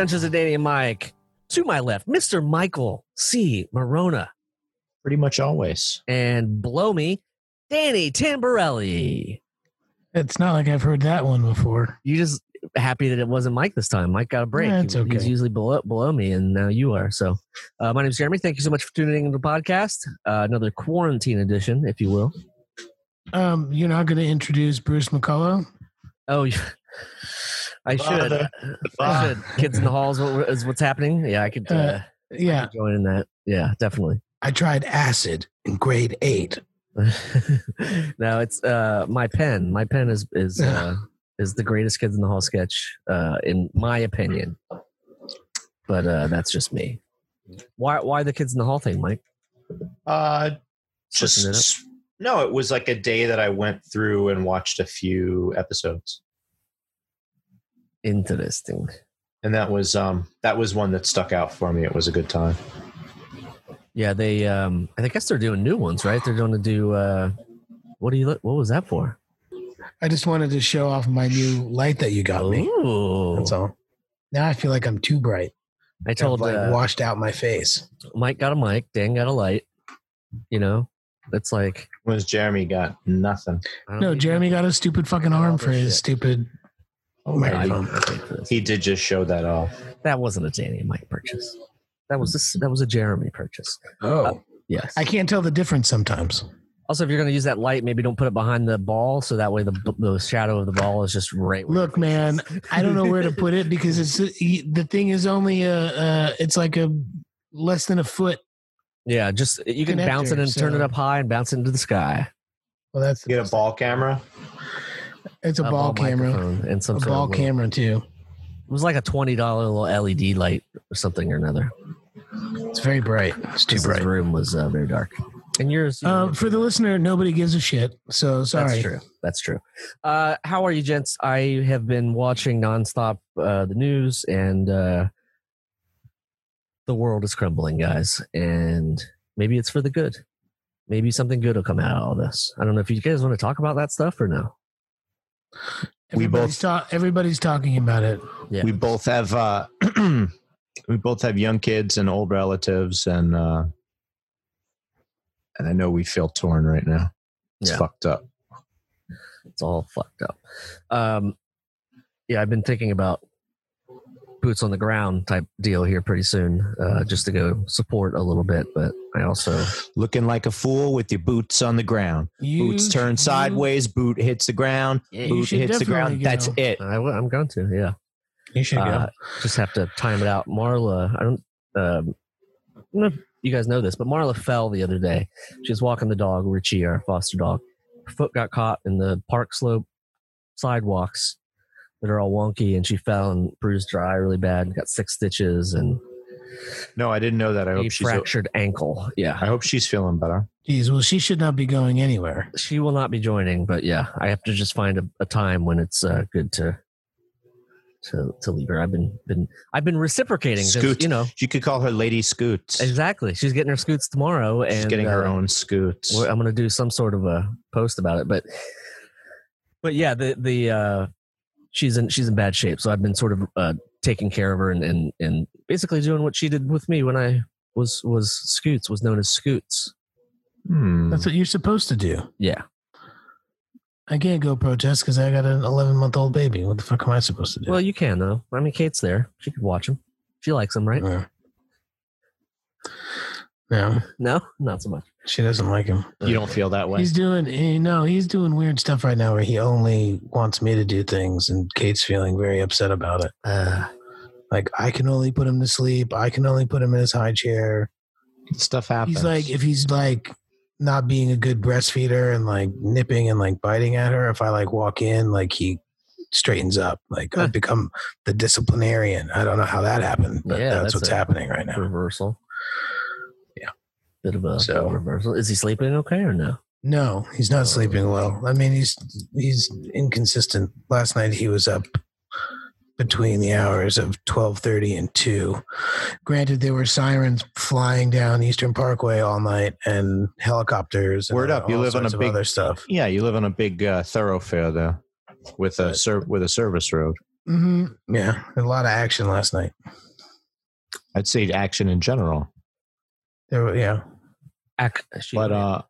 Adventures of Danny and Mike. To my left, Mr. Michael C. Maronna. Pretty much always. And blow me, Danny Tamberelli. It's not like I've heard that one before. You just happy that it wasn't Mike this time. Mike got a break. Yeah, it's He- He's usually below below me, and now you are. So, uh, my name is Jeremy. Thank you so much for tuning into the podcast. Uh, another quarantine edition, if you will. Um, you're not going to introduce Bruce McCulloch? Oh, you- I should. Father. I should. Kids in the halls what, is what's happening. Yeah, I could. Uh, Uh, Yeah, join in that. Yeah, definitely. I tried acid in grade eight. no, it's uh my pen. My pen is is uh, is the greatest kids in the hall sketch, uh, in my opinion. But uh that's just me. Why why the kids in the hall thing, Mike? Uh, Switching it just no. It was like a day that I went through and watched a few episodes, Interesting. and that was um that was one that stuck out for me. It was a good time. Yeah, they um I guess they're doing new ones, right? They're going to do uh what do you look what was that for? I just wanted to show off my new light that you got me. That's all. Now I feel like I'm too bright. I told I've, like uh, washed out my face. Mike got a mic, Dan got a light. You know, it's like Was Jeremy got nothing? No, Jeremy got a stupid fucking arm for his shit. stupid my microphone. God. He did just show that off. That wasn't a Danny and Mike purchase. That was this. That was a Jeremy purchase. Oh, Yes. I can't tell the difference sometimes. also, if you're going to use that light, maybe don't put it behind the ball, so that way the the shadow of the ball is just right. where Look, man. I don't know where to put it because it's the thing is only a uh, it's like a less than a foot. yeah, just you can bounce it connector, and turn it up high and bounce it into the sky. Well, that's Get a ball camera. It's a, ball, camera, microphone and some a ball little- camera too. It was like a twenty dollar little LED light or something or another. It's very bright. It's too bright. room was uh, very dark. And yours, Uh, for the listener, nobody gives a shit. So sorry. That's true. That's true. Uh, how are you, gents? I have been watching nonstop uh, the news, and uh, the world is crumbling, guys. And maybe it's for the good. Maybe something good will come out of all this. I don't know if you guys want to talk about that stuff or no. We both- ta- everybody's talking about it. Yeah. We both have uh we both have young kids and old relatives and uh and I know we feel torn right now. It's Yeah. fucked up. It's all fucked up. Um, yeah, I've been thinking about boots on the ground type deal here pretty soon, uh, just to go support a little bit. But I also Looking like a fool with your boots on the ground. You Boots turn you- sideways, boot hits the ground, Yeah, boot hits the ground. definitely That's go. it. I, am going to, yeah. You should go. Uh, just have to time it out. Marla, I don't, um, I don't know if you guys know this, but Marla fell the other day. She was walking the dog, Richie, our foster dog. Her foot got caught in the park slope sidewalks that are all wonky, and she fell and bruised her eye really bad. Got six stitches and No, I didn't know that. I a hope she's fractured ankle. Yeah, I hope she's feeling better. Geez, well, she should not be going anywhere. she will not be joining, but yeah, I have to just find a, a time when it's uh, good to to to leave her. I've been been I've been reciprocating, 'cause, Scoot. you know. You could call her Lady Scoots. Exactly. She's getting her scoots tomorrow, and She's getting her uh, own scoots. I'm going to do some sort of a post about it. But, but yeah, the the uh, she's in she's in bad shape. So I've been sort of uh, taking care of her and and and basically doing what she did with me when I was was Scoots was known as Scoots. Hmm. That's what you're supposed to do. Yeah, I can't go protest because I got an 11 month old baby. What the fuck am I supposed to do? well, you can though. I mean, Kate's there; she could watch him. She likes him, right? Uh, no, No, not so much. She doesn't like him. you don't feel that way. He's doing, you know, he's doing weird stuff right now where he only wants me to do things, and Kate's feeling very upset about it. Uh, Like, I can only put him to sleep. I can only put him in his high chair. Stuff happens. He's like, if he's like not being a good breastfeeder and like nipping and like biting at her, if I like walk in, like he straightens up. Like Huh. I've become the disciplinarian. I don't know how that happened, but Yeah, that's, that's what's happening right now. reversal. Yeah. bit of a So- reversal. Is he sleeping okay or no? No, he's not sleeping well. I mean, he's he's inconsistent. Last night he was up between the hours of 12:30 and 2. Granted there were sirens flying down Eastern Parkway all night and helicopters and Word up, you all live on a sorts of big- other stuff. yeah, you live on a big uh, thoroughfare there with a ser- with a service road. hmm Yeah, a lot of action last night. I'd say action in general. There, yeah. Ac- But uh,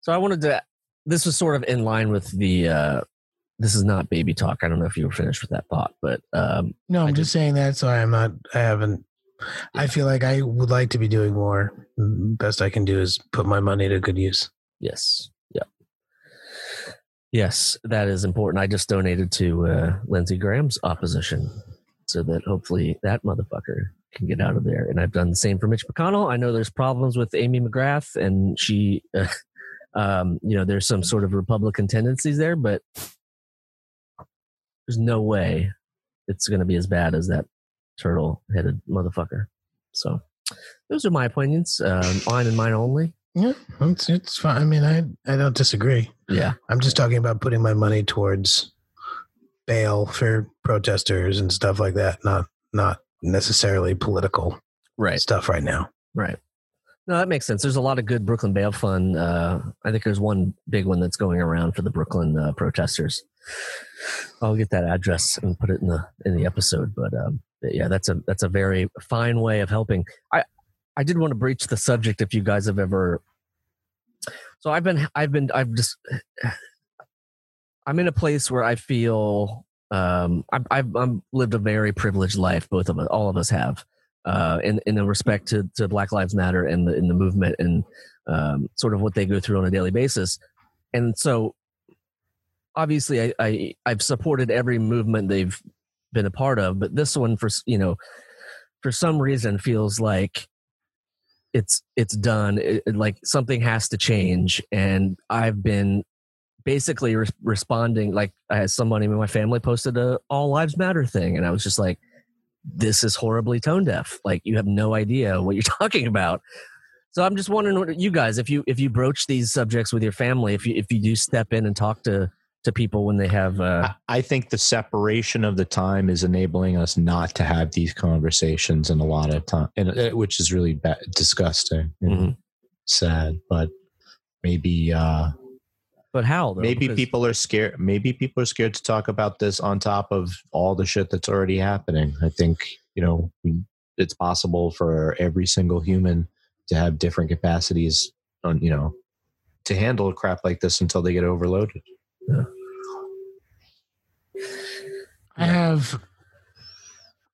so I wanted to. This was sort of in line with the. uh This is not baby talk. I don't know if you were finished with that thought, but um No, I'm I just just- saying that. So I'm not. I haven't. I feel like I would like to be doing more. Best I can do is put my money to good use. yes, yeah, yes, that is important. I just donated to uh Lindsey Graham's opposition, so that hopefully that motherfucker can get out of there. And I've done the same for Mitch McConnell. I know there's problems with Amy McGrath, and she. Uh, um, you know, there's some sort of Republican tendencies there, but there's no way it's going to be as bad as that turtle headed motherfucker. So those are my opinions, um, mine and mine only. Yeah, it's it's fine. I mean, I I don't disagree. Yeah. I'm just talking about putting my money towards bail for protesters and stuff like that. Not not necessarily political Right. stuff right now. Right. No, that makes sense. There's a lot of good Brooklyn Bail Fund. Uh, I think there's one big one that's going around for the Brooklyn uh, protesters. I'll get that address and put it in the in the episode. But um, yeah, that's a that's a very fine way of helping. I I did want to breach the subject if you guys have ever. So I've been I've been I've just I'm in a place where I feel um, I've, I've I'm lived a very privileged life. Both of us, all of us have uh, in in the respect to, to Black Lives Matter and the in the movement and um, sort of what they go through on a daily basis. And so, obviously, I, I I've supported every movement they've been a part of, but this one, for you know, for some reason, feels like it's it's done. It- like something has to change, and I've been basically re- responding like I had somebody in my family posted a all lives matter thing and i was just like this is horribly tone deaf like you have no idea what you're talking about so i'm just wondering what you guys if you if you broach these subjects with your family if you if you do step in and talk to to people when they have uh I think the separation of the time is enabling us not to have these conversations in a lot of time, and uh, which is really bad, disgusting and mhm. sad. But maybe, uh, but how though? maybe Because- people are scared. Maybe people are scared to talk about this on top of all the shit that's already happening. I think you know it's possible for every single human to have different capacities on you know to handle crap like this until they get overloaded. I have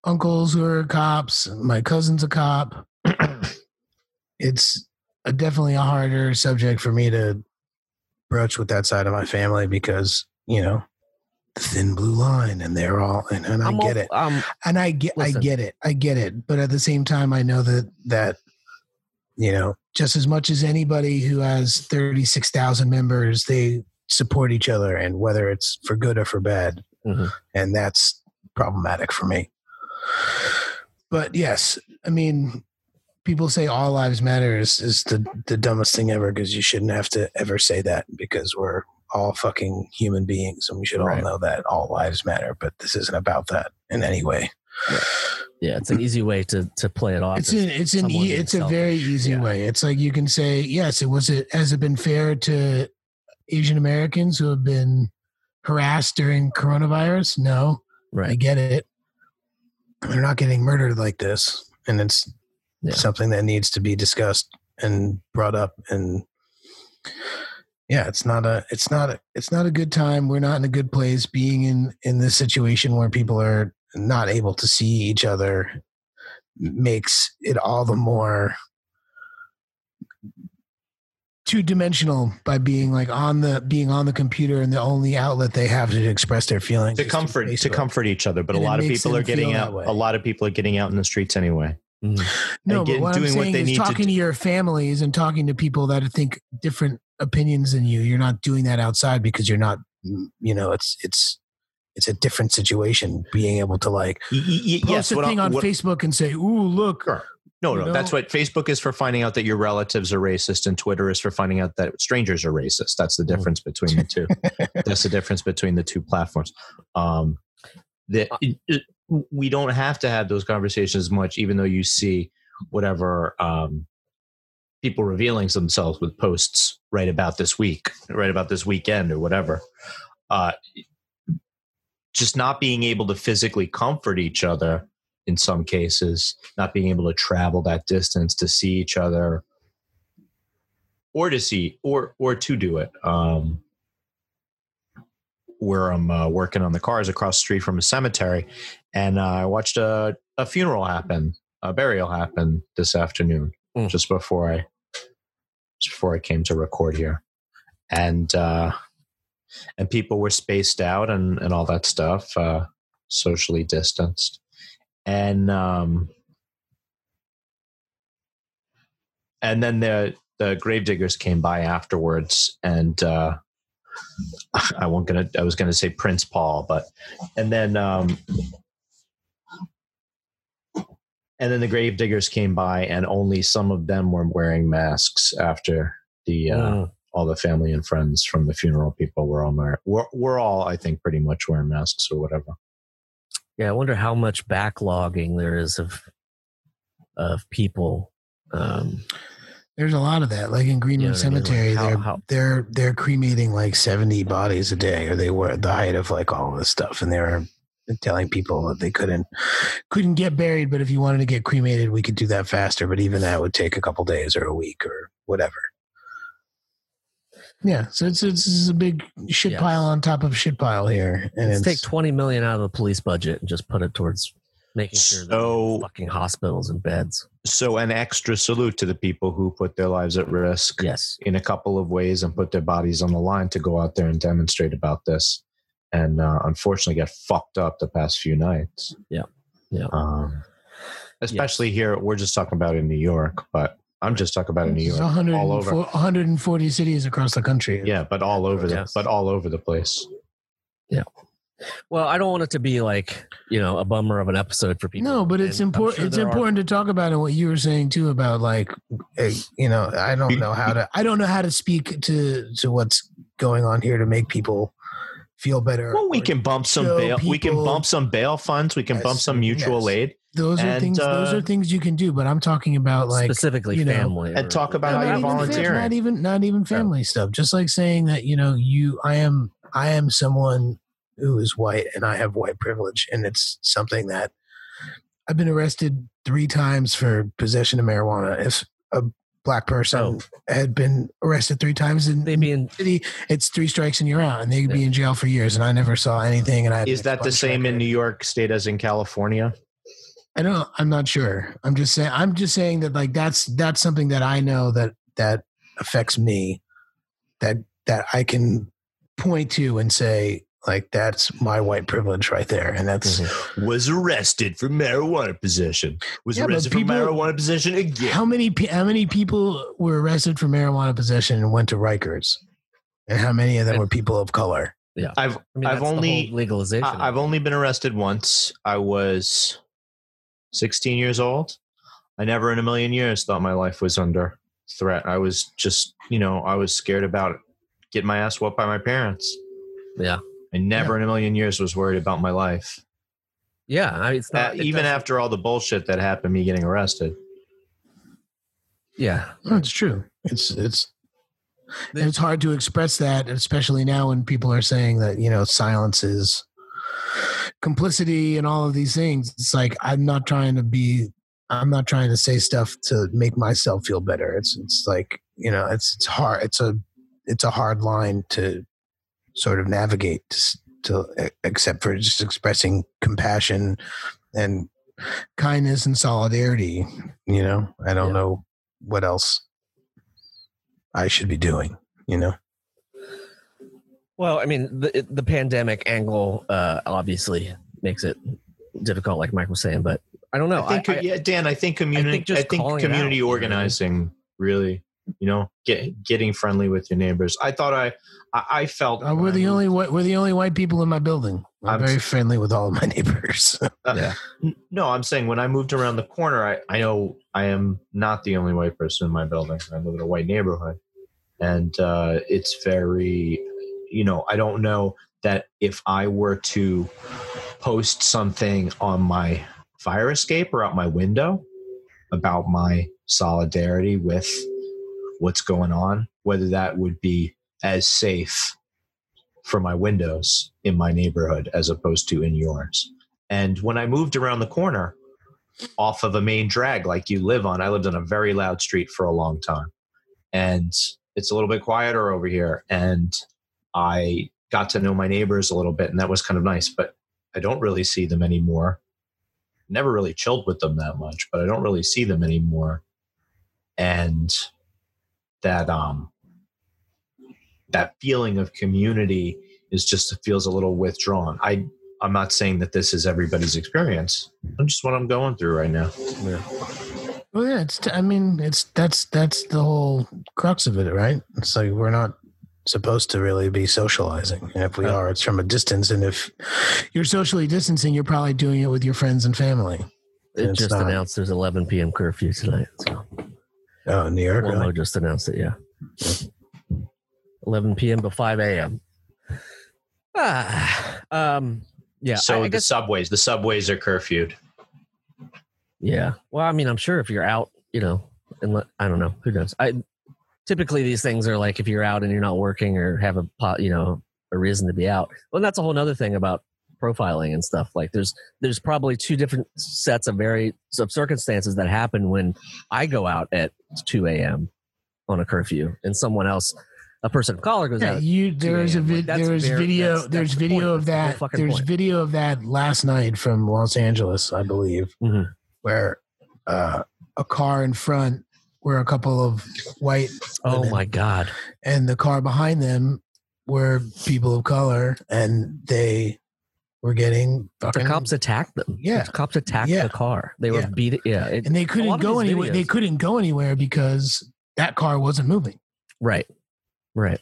uncles who are cops. My cousin's a cop. it's a, definitely a harder subject for me to broach with that side of my family because you know the thin blue line, and they're all and, and I I'm get all- it, um and I get Listen. I get it, I get it. But at the same time, I know that that you know just as much as anybody who has thirty six thousand members, they support each other, and whether it's for good or for bad mhm. and that's problematic for me. But yes, I mean, people say all lives matter is, is the, the dumbest thing ever because you shouldn't have to ever say that because we're all fucking human beings and we should Right. all know that all lives matter. But this isn't about that in any way. yeah it's an easy way to to play it off It's an it's an e- it's a very easy Yeah. way. It's like you can say yes. It was it has it been fair to Asian Americans who have been harassed during coronavirus? No. I get it. They're not getting murdered like this, and it's Yeah. something that needs to be discussed and brought up. And yeah, it's not a, it's not, a, it's not a good time. We're not in a good place. Being in in this situation where people are not able to see each other makes it all the more two dimensional by being like on the being on the computer and the only outlet they have to express their feelings to comfort to Facebook. comfort each other but And a lot of people are getting out a lot of people are getting out in the streets anyway Mhm. No, but what doing I'm what saying they is need to talking to, your families and talking to people that think different opinions than you. You're not doing that outside because you're not. mm, You know, it's it's it's a different situation. Being able to like Y- y- post yes a thing on what- Facebook and say, "Ooh, look." Sure. no no that's what facebook is for finding out that your relatives are racist and twitter is for finding out that strangers are racist that's the Mhm. difference between the two that's the difference between the two platforms um that it- it- we don't have to have those conversations much even though you see whatever um people revealing themselves with posts right about this week right about this weekend or whatever uh just not being able to physically comfort each other in some cases, not being able to travel that distance to see each other or to see or or to do it. Um, where I'm uh, working on the cars across the street from a cemetery, and uh, I watched a, a funeral happen, a burial happen this afternoon, Mm. just before I just before I came to record here, and uh, and people were spaced out and and all that stuff, uh, socially distanced, and um, and then the the gravediggers came by afterwards, and uh, I won't gonna I was gonna say Prince Paul, but and then um, and then the gravediggers came by, and only some of them were wearing masks after the uh, Mm. all the family and friends from the funeral people were all wearing, we're, we're all I think pretty much wearing masks or whatever. Yeah, I wonder how much backlogging there is of of people. Um, There's a lot of that. Like in Greenwood Yeah, I mean, like, Cemetery, how- they're how- they're they're cremating like 70 bodies a day, or they were at the height of like all this stuff, and they were telling people that they couldn't couldn't get buried, but if you wanted to get cremated, we could do that faster. But even that would take a couple days or a week or whatever. Yeah, so it's it's, it's a big shit Yes. pile on top of shit pile here, and let's it's, take twenty million out of the police budget and just put it towards making sure that So- fucking hospitals and beds. So an extra salute to the people who put their lives at risk Yes. in a couple of ways and put their bodies on the line to go out there and demonstrate about this. And uh, unfortunately, got fucked up the past few nights. Yeah. Yeah. Um, especially here, we're just talking about in New York, but I'm just talking about in New York, all over. 140 cities across the country. Yeah, but all over the, but all over the place. Yeah. Well, I don't want it to be like you know a bummer of an episode for people. No, but it's important. sure it's there are- important to talk about and what you were saying too about like, you know, I don't know how to. I don't know how to speak to to what's going on here to make people feel better. Well, we can bump some show bail. We can bump some bail funds. We can Yes, bump some mutual yes. aid Those are and, things. those uh, are things you can do. But I'm talking about like specifically you know, family and talk about not how you're even fam- volunteering. not even not even family stuff. Just like saying that you know you I am I am someone who is white and I have white privilege, and it's something that I've been arrested three times for possession of marijuana. If a black person Oh. had been arrested three times in they'd be in city, it's three strikes and you're out, and they'd be in jail for years. And I never saw anything. And I Is that the expunged same in. New York State as in California? I don't. I'm not sure. I'm just saying. I'm just saying that like that's that's something that I know that that affects me. That that I can point to and say like that's my white privilege right there, and that's mm-hmm. Was arrested for marijuana possession. Was Yeah, arrested people- for marijuana possession again. how many how many people were arrested for marijuana possession and went to Rikers, and how many of them eh. were people of color? Yeah, I've I mean, I've only- legalization. I, I've only been arrested once. I was 16 years old. I never in a million years thought my life was under threat. I was just, you know, I was scared about getting my ass whooped by my parents. yeah, I never in a million years was worried about my life. yeah. I mean, it's Uh, not it even doesn't- after all the bullshit that happened, me getting arrested. Yeah, No, it's true. It's it's it's hard to express that, especially now when people are saying that you know silence is complicity and all of these things. It's like I'm not trying to be. I'm not trying to say stuff to make myself feel better. It's it's like you know it's it's hard. It's a it's a hard line to sort of navigate to, s- to e- except for just expressing compassion and kindness and solidarity. You know, I don't Yeah. know what else I should be doing. You know, Well, I mean, the the pandemic angle uh, obviously makes it difficult, like Mike was saying. But I don't know. I think, I- I- yeah, Dan. I think community. I think think, just calling it out, community you know what I mean? organizing really, you know, get getting friendly with your neighbors. I thought I, I, I felt uh, we're the only whi- we're the only white people in my building. I'm, I'm- very friendly with all of my neighbors. Uh, Yeah. n- No, I'm saying when I moved around the corner, I, I know I am not the only white person in my building. I live in a white neighborhood. And uh, it's very, you know, I don't know that if I were to post something on my fire escape or out my window about my solidarity with what's going on, whether that would be as safe from my windows in my neighborhood as opposed to in yours. And when I moved around the corner off of a main drag like you live on, I lived on a very loud street for a long time. And it's a little bit quieter over here. And I got to know my neighbors a little bit, and that was kind of nice. But I don't really see them anymore. Never really chilled with them that much, but I don't really see them anymore. And that um that feeling of community is just feels a little withdrawn. I I'm not saying that this is everybody's experience. I'm just what I'm going through right now. Yeah. Well, yeah, it's. I mean, it's that's that's the whole crux of it, right? It's like we're not supposed to really be socializing. And if we Yeah. are, it's from a distance. And if you're socially distancing, you're probably doing it with your friends and family. It It's just not- announced there's 11 p.m. curfew tonight. So Oh, New York, Cuomo really? just announced it. Yeah, 11 p.m. to 5 a.m. Ah, um, yeah. so I, I the guess, subways, the subways are curfewed. yeah. Well, I mean, I'm sure if you're out, you know, and I don't know, who knows. I typically these things are like if you're out and you're not working or have a pot, you know, a reason to be out. Well, that's a whole other thing about profiling and stuff. Like there's there's probably two different sets of very of circumstances that happen when I go out at 2 a.m. on a curfew and someone else, a person of color goes Yeah, out. you there is a 2 a.m. Like, there is very- video that's- there's that's video of That's the that there's point. video of that last night from Los Angeles, I believe, Mhm. where uh, a car in front were a couple of white Oh women, my god! and the car behind them were people of color, and they were getting The cops attacked them. Yeah. the cops attacked Yeah. the car. They were Yeah. beat. Yeah, it, and they couldn't go anywhere. They couldn't go anywhere because that car wasn't moving. right, right.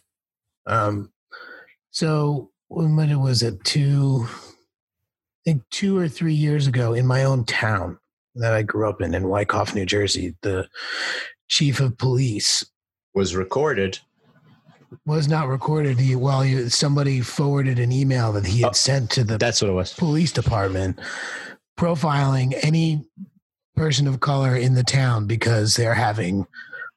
Um, so when when it was at two, I think two or three years ago in my own town that I grew up in in Wyckoff, New Jersey, the chief of police Was recorded. was not recorded. He while he, somebody forwarded an email that he had Oh, sent to the That's what it was. police department profiling any person of color in the town because they're having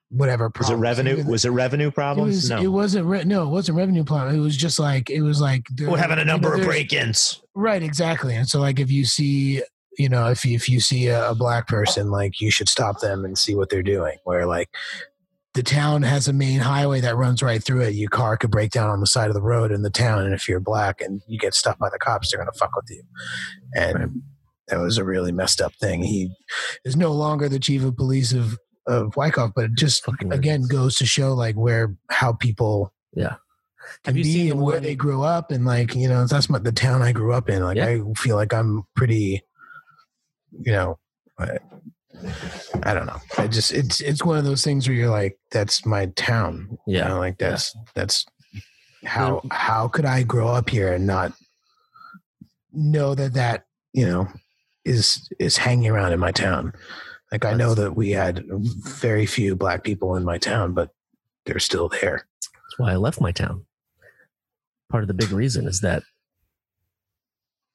whatever Was problems. it revenue? Even- Was it revenue it was, no. it wasn't re- no, it wasn't revenue problem. It was just like it was like We're having a you know, number of break-ins. Right, exactly. And so, like, if you see, you know, if you, if you see a, a black person, like, you should stop them and see what they're doing. Where like the town has a main highway that runs right through it. Your car could break down on the side of the road in the town, and if you're black and you get stopped by the cops, they're gonna fuck with you. And Right. that was a really messed up thing. He is no longer the chief of police of of Wyckoff, but it just Fucking again idiots. goes to show like where how people Yeah. can Have you be seen the where one- they grew up and like you know that's my, the town I grew up in. Like Yeah. I feel like I'm pretty, you know, I, I don't know. I just it's it's one of those things where you're like that's my town. you Yeah. know, like that's that's how how could I grow up here and not know that that you know is is hanging around in my town. Like I know that we had very few black people in my town, but they're still there. That's why I left my town. Part of the big reason is that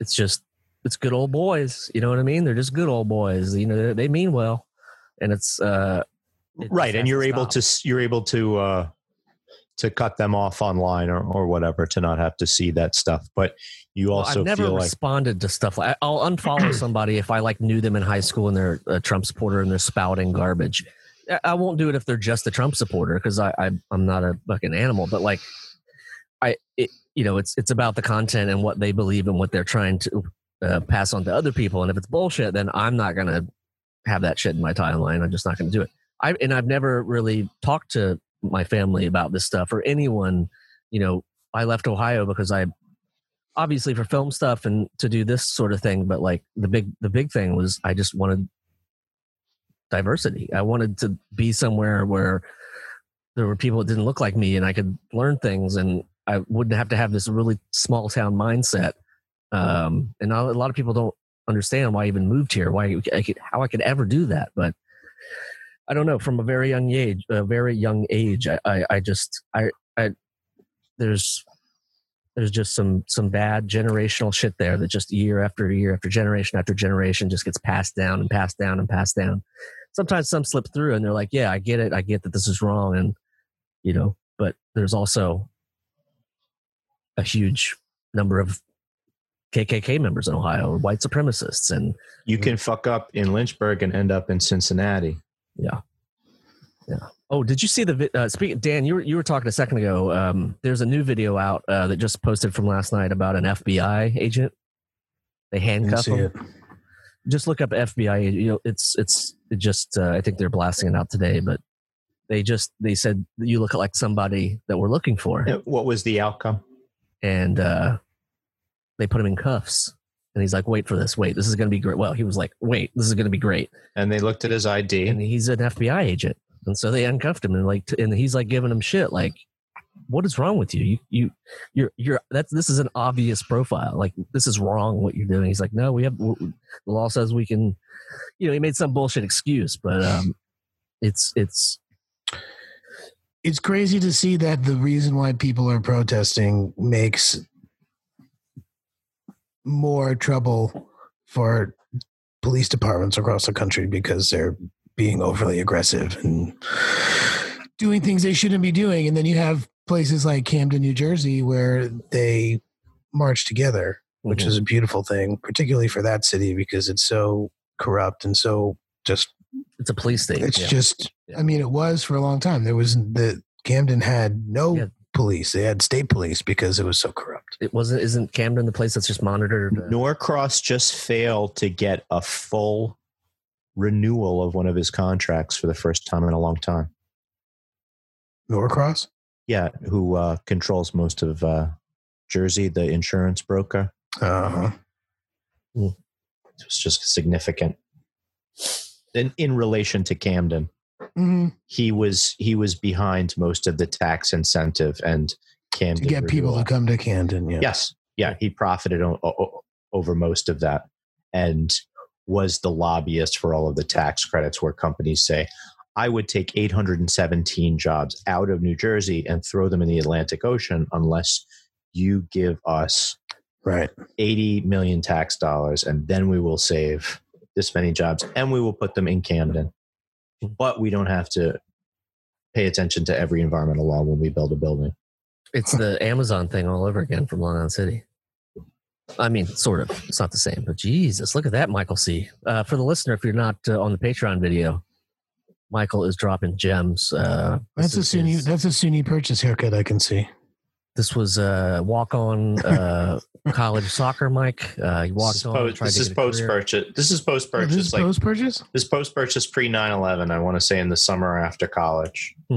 it's just it's good old boys. You know what I mean? They're just good old boys. You know, they, they mean well, and it's uh, it right, and you're to able to you're able to uh, to cut them off online or, or whatever to not have to see that stuff. But you Well, also I've never feel like responded to stuff like I'll unfollow somebody if I like knew them in high school and they're a Trump supporter and they're spouting garbage. I- won't do it if they're just a Trump supporter because I, I I'm not a fucking animal. But like, I it, you know it's it's about the content and what they believe and what they're trying to uh, pass on to other people. And if it's bullshit, then I'm not gonna have that shit in my timeline. I'm just not gonna do it. I and I've never really talked to my family about this stuff or anyone. You know, I left Ohio because I obviously for film stuff and to do this sort of thing but like the big the big thing was i just wanted diversity i wanted to be somewhere where there were people that didn't look like me and i could learn things and i wouldn't have to have this really small town mindset um and a lot of people don't understand why i even moved here why I could, how i could ever do that but i don't know from a very young age a very young age i i, I just i i there's there's just some some bad generational shit there that just year after year after generation after generation just gets passed down and passed down and passed down sometimes some slip through and they're like yeah i get it i get that this is wrong and you know but there's also a huge number of KKK members in Ohio, white supremacists, and You can fuck up in Lynchburg and end up in Cincinnati. Yeah, yeah. Oh, did you see the vi- uh, speak, Dan? You were you were talking a second ago. Um, there's a new video out uh, that just posted from last night about an FBI agent. They handcuff see him. it. Just look up FBI. You know, it's it's it just. Uh, I think they're blasting it out today, but they just they said you look like somebody that we're looking for, What was the outcome? and uh, they put him in cuffs. And he's like, "Wait for this. Wait, this is going to be great." Well, he was like, "Wait, this is going to be great." And they looked at his ID. and he's an FBI agent, and so they uncuffed him and like, and he's like giving him shit, like, "What is wrong with you? You, you, you're, you're. That's this is an obvious profile. Like, this is wrong what you're doing." He's like, "No, we have the law says we can." You know, he made some bullshit excuse, but um, it's it's It's crazy to see that the reason why people are protesting makes more trouble for police departments across the country because they're being overly aggressive and doing things they shouldn't be doing. And then you have places like Camden, New Jersey, where they march together, which Mhm. is a beautiful thing, particularly for that city because it's so corrupt and so just it's a police state. it's yeah. just Yeah. i mean it was for a long time there was the camden had no Yeah. Police they had state police because it was so corrupt it wasn't. Isn't Camden the place that's just monitored? uh, Norcross just failed to get a full renewal of one of his contracts for the first time in a long time. norcross Yeah, who uh, controls most of uh, Jersey, the insurance broker. uh-huh It was just significant. In, in relation to Camden, hmm he was he was behind most of the tax incentive and Camden to get people to come to camden yeah Yes. Yeah. He profited o- o- over most of that and was the lobbyist for all of the tax credits where companies say, I would take 817 jobs out of New Jersey and throw them in the Atlantic Ocean unless you give us right 80 million tax dollars and then we will save this many jobs and we will put them in Camden. But we don't have to pay attention to every environmental law when we build a building. It's the Amazon thing all over again from Long Island City. I mean, sort of. It's not the same, but Jesus, look at that, Michael C. Uh, for the listener, if you're not uh, on the Patreon video, Michael is dropping gems. Uh, that's a SUNY his- that's a SUNY purchase haircut i can see This was a walk on uh, college soccer, Mike. Uh, he This walked is on. post, tried this to is get a career. post purchase. This is post Oh, this purchase. is Like post purchase this post purchase pre 9 11. I want to say in the summer after college. Hmm.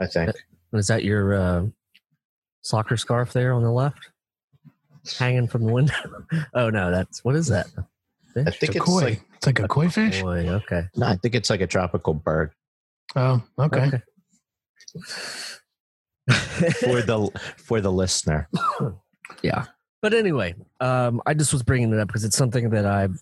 I think. Is that your uh, soccer scarf there on the left, hanging from the window? oh no, that's what is that? I think it's a it's koi like it's like a koi fish Boy, okay. no, I think it's like a tropical bird oh okay, for the for the listener. yeah. But anyway um i just was bringing it up because it's something that i've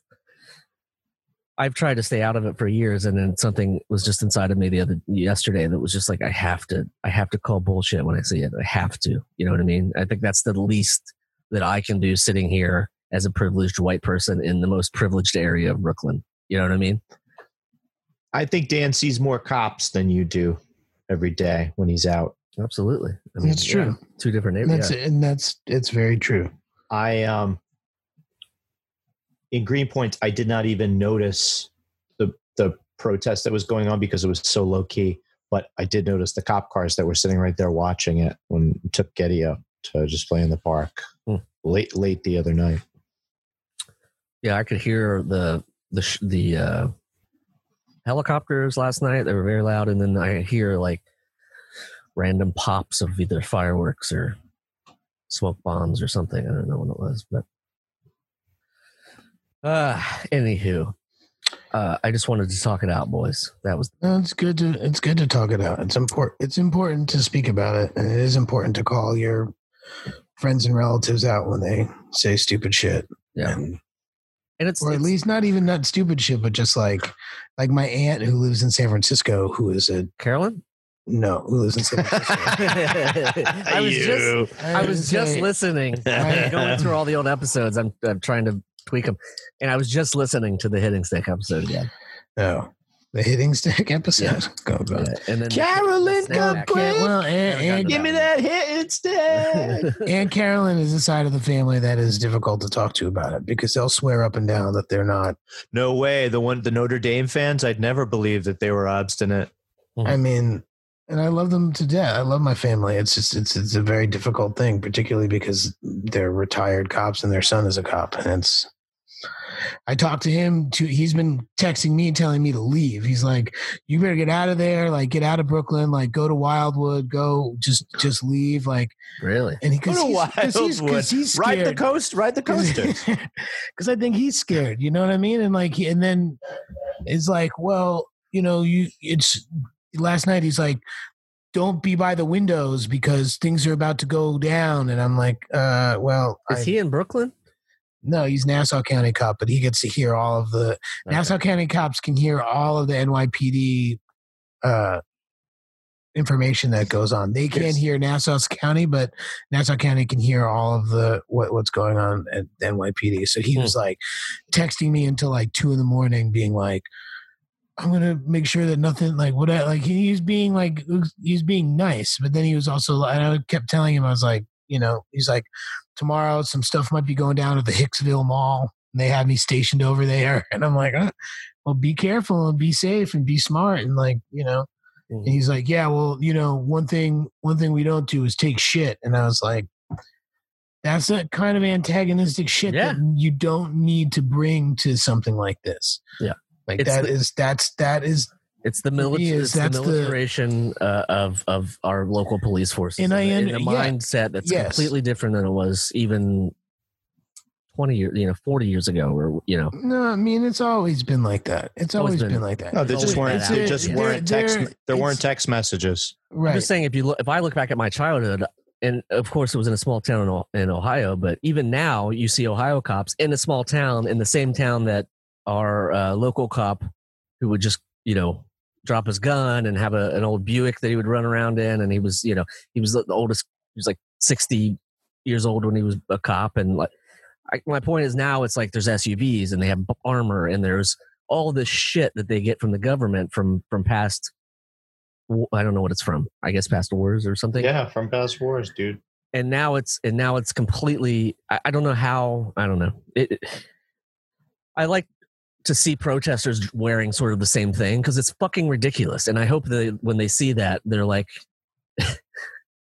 i've tried to stay out of it for years and then something was just inside of me the other yesterday that was just like i have to i have to call bullshit when i see it. I have to you know what i mean? I think that's the least that i can do sitting here as a privileged white person in the most privileged area of brooklyn. You know what i mean? I think Dan sees more cops than you do every day when he's out. Absolutely I mean, that's yeah, true two different and neighborhoods that's and that's it's very true I um in Greenpoint, I did not even notice the the protest that was going on because it was so low key. But I did notice the cop cars that were sitting right there watching it when we took Getty up to just play in the park Hmm. late late the other night. Yeah, I could hear the the the uh, helicopters last night. They were very loud, and then I hear like random pops of either fireworks or smoke bombs or something. I don't know what it was, but uh, anywho, uh, I just wanted to talk it out, boys. That was No, it's good to it's good to talk it out. It's important. It's important to speak about it, and it is important to call your friends and relatives out when they say stupid shit. yeah, And, and it's, or at it's- least not even not stupid shit, but just like like my aunt who lives in San Francisco, who is a Carolyn. No, who lives in San Francisco. I was just I was just listening, I'm going through all the old episodes. I'm, I'm trying to tweak them, and I was just listening to the hitting stick episode again. No, The hitting stick episode. Go, go. Yeah, and then Carolyn, the come quick. Well, and, and, Give me that hit instead. and Carolyn is a side of the family that is difficult to talk to about it because they'll swear up and down that they're not. no way. The one, the Notre Dame fans, I'd never believe that they were obstinate. Mm-hmm. I mean, and I love them to death. I love my family. It's just it's it's a very difficult thing, particularly because they're retired cops and their son is a cop, and it's. I talked to him. To he's been texting me, and telling me to leave. He's like, "You better get out of there. Like, get out of Brooklyn. Like, go to Wildwood. Go, just just leave. Like, really. and he Go because to he's, 'cause he's, 'cause Wildwood. he's Ride the coast. Ride the coast. because I think he's scared. You know what I mean? And like, and then it's like, well, you know, you it's last night. He's like, don't be by the windows because things are about to go down. And I'm like, uh, well, Is I- he in Brooklyn? no, he's Nassau County cop, but he gets to hear all of the Okay. Nassau County cops can hear all of the NYPD uh, information that goes on. They can't Yes. hear Nassau County, but Nassau County can hear all of the what, what's going on at NYPD. So he Hmm. was like texting me until like two in the morning, being like, "I'm gonna make sure that nothing like what I like." he's being like he's being nice, but then he was also and I kept telling him I was like, you know, he's like, tomorrow some stuff might be going down at the Hicksville Mall. And they have me stationed over there, and I'm like, "Uh, well, be careful and be safe and be smart and like, you know. And he's like, yeah, well, you know, one thing, one thing we don't do is take shit. And I was like, that's that kind of antagonistic shit Yeah. that you don't need to bring to something like this. Yeah. Like It's that the- is that's that is It's the He military. is. It's the That's the- militarization uh, of of our local police forces, And I in un- a yeah. mindset that's Yes. completely different than it was even twenty years, you know, forty years ago, or you know, no. I mean, it's always been like that. It's Always always been- been, like that. No, there just weren't. bad There apples, just yeah. weren't They're- text. they're- There weren't text messages. I'm just saying if you look, if I look back at my childhood, and of course it was in a small town in Ohio, but even now you see Ohio cops in a small town in the same town that our uh, local cop who would just you know drop his gun and have a, an old Buick that he would run around in, and he was you know he was the oldest, he was like sixty years old when he was a cop, and like I, my point is now it's like there's SUVs and they have armor and there's all this shit that they get from the government from from past I don't know what it's from. I guess past wars or something. Yeah, from past wars, dude. And now it's and now it's completely. I, I don't know how. I don't know. It, it- I like to see protesters wearing sort of the same thing because it's fucking ridiculous. And I hope that when they see that, they're like,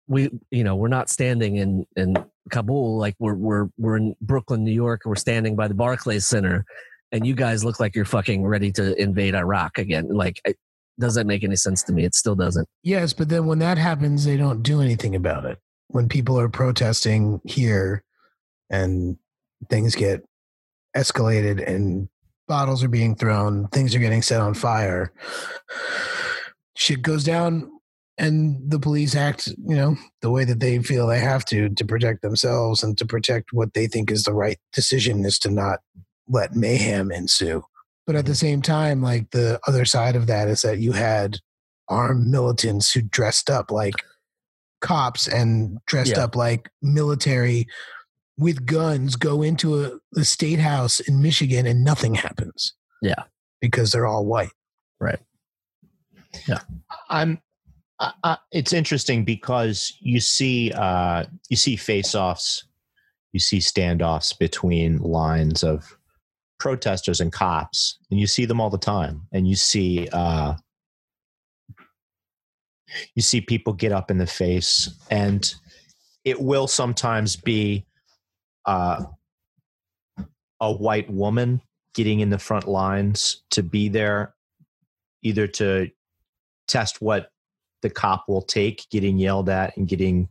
we, you know, we're not standing in in Kabul like we're we're we're in Brooklyn, New York. We're standing by the Barclays Center, and you guys look like you're fucking ready to invade Iraq again. Like, it doesn't make any sense to me. It still doesn't. Yes, but then when that happens, they don't do anything about it. When people are protesting here and things get escalated and bottles are being thrown, things are getting set on fire, shit goes down and the police act, you know, the way that they feel they have to to protect themselves and to protect what they think is the right decision is to not let mayhem ensue. But at the mm-hmm. same time, like the other side of that is that you had armed militants who dressed up like cops and dressed Yeah. up like military with guns go into a, a state house in Michigan and nothing happens. Yeah. Because they're all white. Right. Yeah. I'm. I, I, it's interesting because you see, uh, you see face-offs, you see standoffs between lines of protesters and cops, and you see them all the time. And you see, uh, you see people get up in the face, and it will sometimes be uh, a white woman getting in the front lines to be there, either to test what the cop will take getting yelled at and getting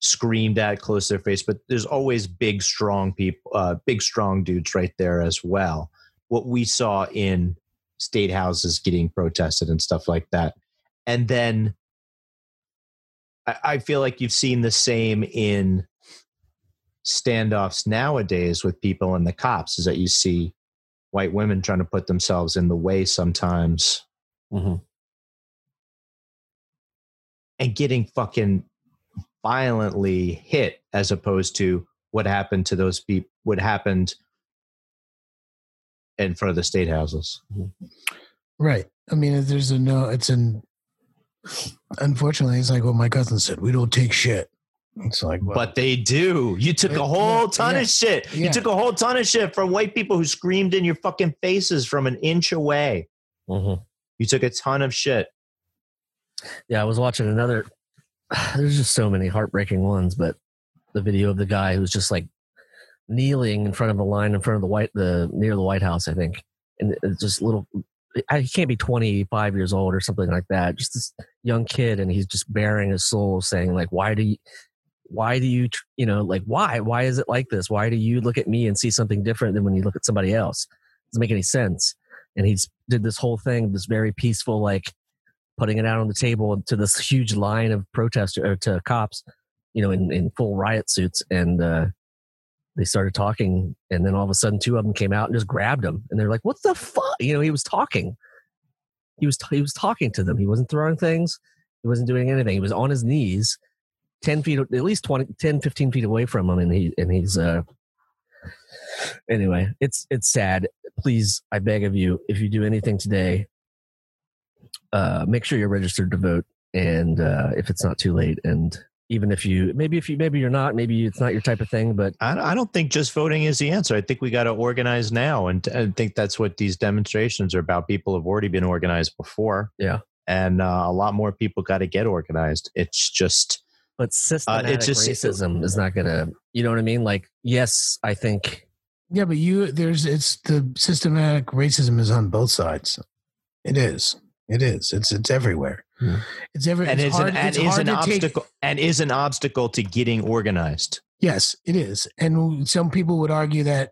screamed at close to their face. But there's always big strong people uh, big strong dudes right there as well. What we saw in state houses getting protested and stuff like that. And then I, I feel like you've seen the same in standoffs nowadays with people and the cops is that you see white women trying to put themselves in the way sometimes Mm-hmm. and getting fucking violently hit as opposed to what happened to those people what happened in front of the state houses Right. I mean, there's a no. It's an. Unfortunately, it's like what my cousin said. We don't take shit. It's like, well, But they do. You took Yeah, a whole yeah, ton yeah, of shit. yeah. You took a whole ton of shit from white people who screamed in your fucking faces from an inch away. Mhm. You took a ton of shit. Yeah, I was watching another. There's just so many heartbreaking ones, but the video of the guy who's just like kneeling in front of a line in front of the white, the near the White House, I think, and it's just little. I- He can't be 25 years old or something like that. Just this young kid, and he's just bearing his soul, saying like, "Why do you, why do you, you know, like why, why is it like this? Why do you look at me and see something different than when you look at somebody else? Doesn't make any sense." And he did this whole thing, this very peaceful, like putting it out on the table to this huge line of protesters or to cops, you know, in, in full riot suits. And uh, they started talking. And then all of a sudden, two of them came out and just grabbed him. And they're like, what the fuck? You know, he was talking. He was, he was talking to them. He wasn't throwing things. He wasn't doing anything. He was on his knees, 10 feet, at least 20, 10, 15 feet away from him. And he, and he's, uh, anyway, it's, it's sad. Please, I beg of you, if you do anything today, uh, make sure you're registered to vote and uh, if it's not too late and even if you maybe if you maybe you're not maybe it's not your type of thing but I, I don't think just voting is the answer. I think we got to organize now, and I think that's what these demonstrations are about. People have already been organized before, Yeah. and uh, a lot more people got to get organized. It's just but systematic just- racism is not gonna you know what i mean like yes i think yeah, but you there's it's the systematic racism is on both sides. It is. It is. It's it's everywhere. Hmm. It's every. and it's is hard, an, and it's is an to take- obstacle and is an obstacle to getting organized. Yes, it is. And some people would argue that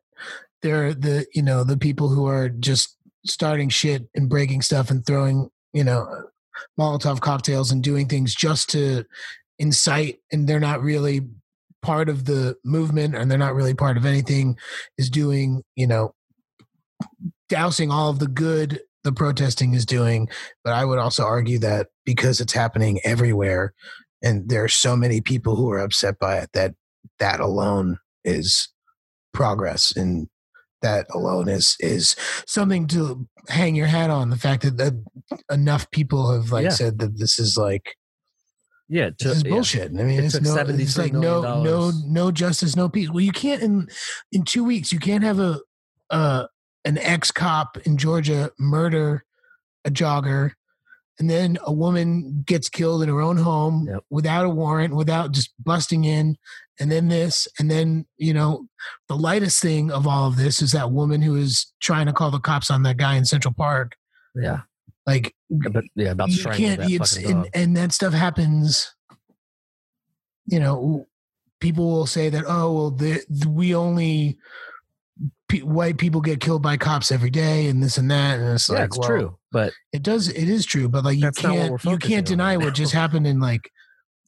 they're the you know the people who are just starting shit and breaking stuff and throwing you know Molotov cocktails and doing things just to incite, and they're not really part of the movement and they're not really part of anything. Is doing you know dousing all of the good the protesting is doing. But I would also argue that because it's happening everywhere, and there are so many people who are upset by it that that alone is progress and that alone is is something to hang your hat on the fact that, that enough people have like Yeah. said that this is like yeah to, this is yeah. bullshit i mean It it's no it's like no no no justice no peace well you can't in in two weeks you can't have a uh an ex-cop in georgia murder a jogger and then a woman gets killed in her own home Yep. without a warrant without just busting in and then this and then you know the lightest thing of all of this is that woman who is trying to call the cops on that guy in central park yeah like but yeah about you strangling can't that it's and, and that stuff happens you know people will say that oh well the, the- we only pe- white people get killed by cops every day and this and that and it's yeah like it's well, true but it does it is true but like you That's not what can't you can't deny right what just happened in like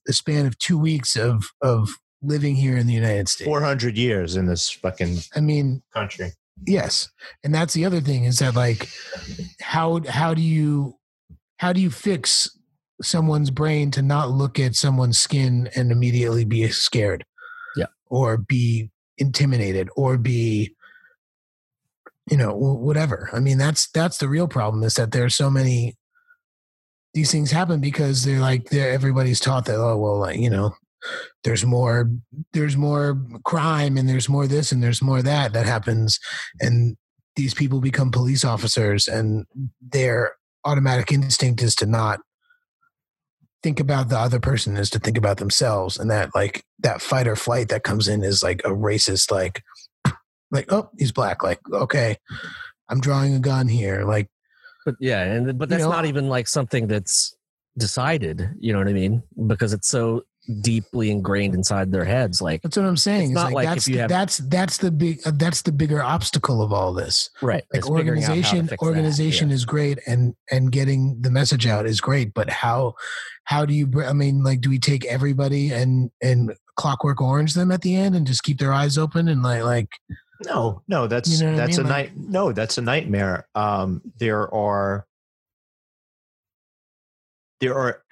the span of two weeks of of living here in the united states. Four hundred years in this fucking i mean country. Yes, and that's the other thing is that like how how do you how do you fix someone's brain to not look at someone's skin and immediately be scared? Yeah. or be intimidated, or be you know whatever. I mean, that's that's the real problem is that there are so many these things happen because they're like they're everybody's taught that oh well like you know there's more there's more crime and there's more this and there's more that that happens. And these people become police officers and their automatic instinct is to not think about the other person is to think about themselves. And that like that fight or flight that comes in is like a racist like like oh he's black like okay i'm drawing a gun here like but yeah and but You that's know- not even like something that's decided you know what i mean? Because it's so deeply ingrained inside their heads like that's what i'm saying It's It's not like, like that's if you the, have- that's that's the big uh, that's the bigger obstacle of all this right like it's figuring out how to organization that, organization yeah. is great and and getting the message out is great but how how do you i mean like do we take everybody and and clockwork orange them at the end and just keep their eyes open and like like No, no, that's You know what I that's mean? a Like- night. No, that's a nightmare. Um, there are there are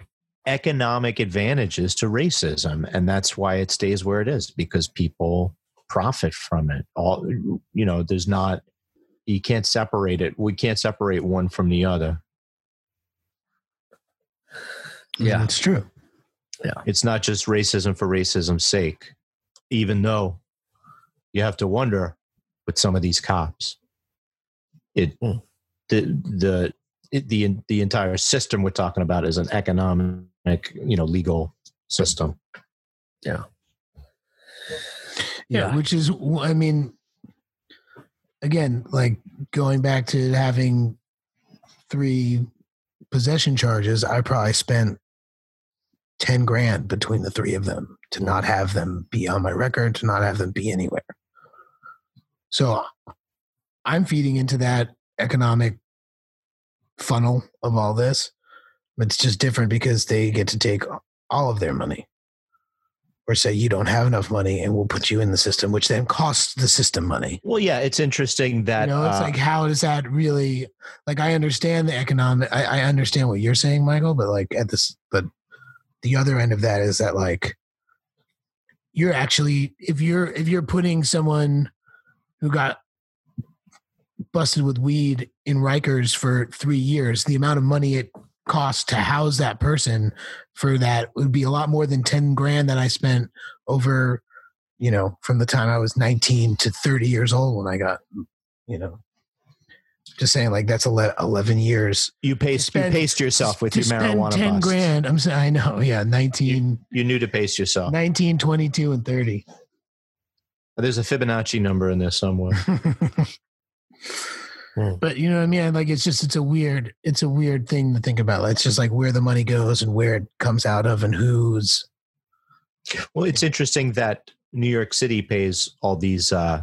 economic advantages to racism, and that's why it stays where it is because people profit from it. All you know, there's not you can't separate it. We can't separate one from the other. Yeah. it's true. Yeah. It's not just racism for racism's sake, even though you have to wonder with some of these cops. It Hmm. the the it, the the entire system we're talking about is an economic, you know, legal system. Yeah, Yeah. which is, I mean, again, like going back to having three possession charges, I probably spent 10 grand between the three of them to not have them be on my record, to not have them be anywhere. So I'm feeding into that economic funnel of all this. It's just different because they get to take all of their money or say you don't have enough money and we'll put you in the system, which then costs the system money. Well, yeah, it's interesting that you know, it's uh, like how does that really like I understand the economic I, I understand what you're saying, Michael, but like at this but the other end of that is that like you're actually if you're if you're putting someone who got busted with weed in Rikers for three years, the amount of money it costs to house that person for that would be a lot more than 10 grand that I spent over, you know, from the time I was 19 to 30 years old when I got, you know, just saying like that's 11 years. you pace spend- you paced yourself with your marijuana 10 busts. grand. I'm saying, I know. Yeah. 19, You knew to pace yourself. 19, 22 and 30. There's a Fibonacci number in there somewhere. Hmm. But you know what I mean? Like it's just it's a weird it's a weird thing to think about. It's just like where the money goes and where it comes out of and who's Well, it's interesting that New York City pays all these uh,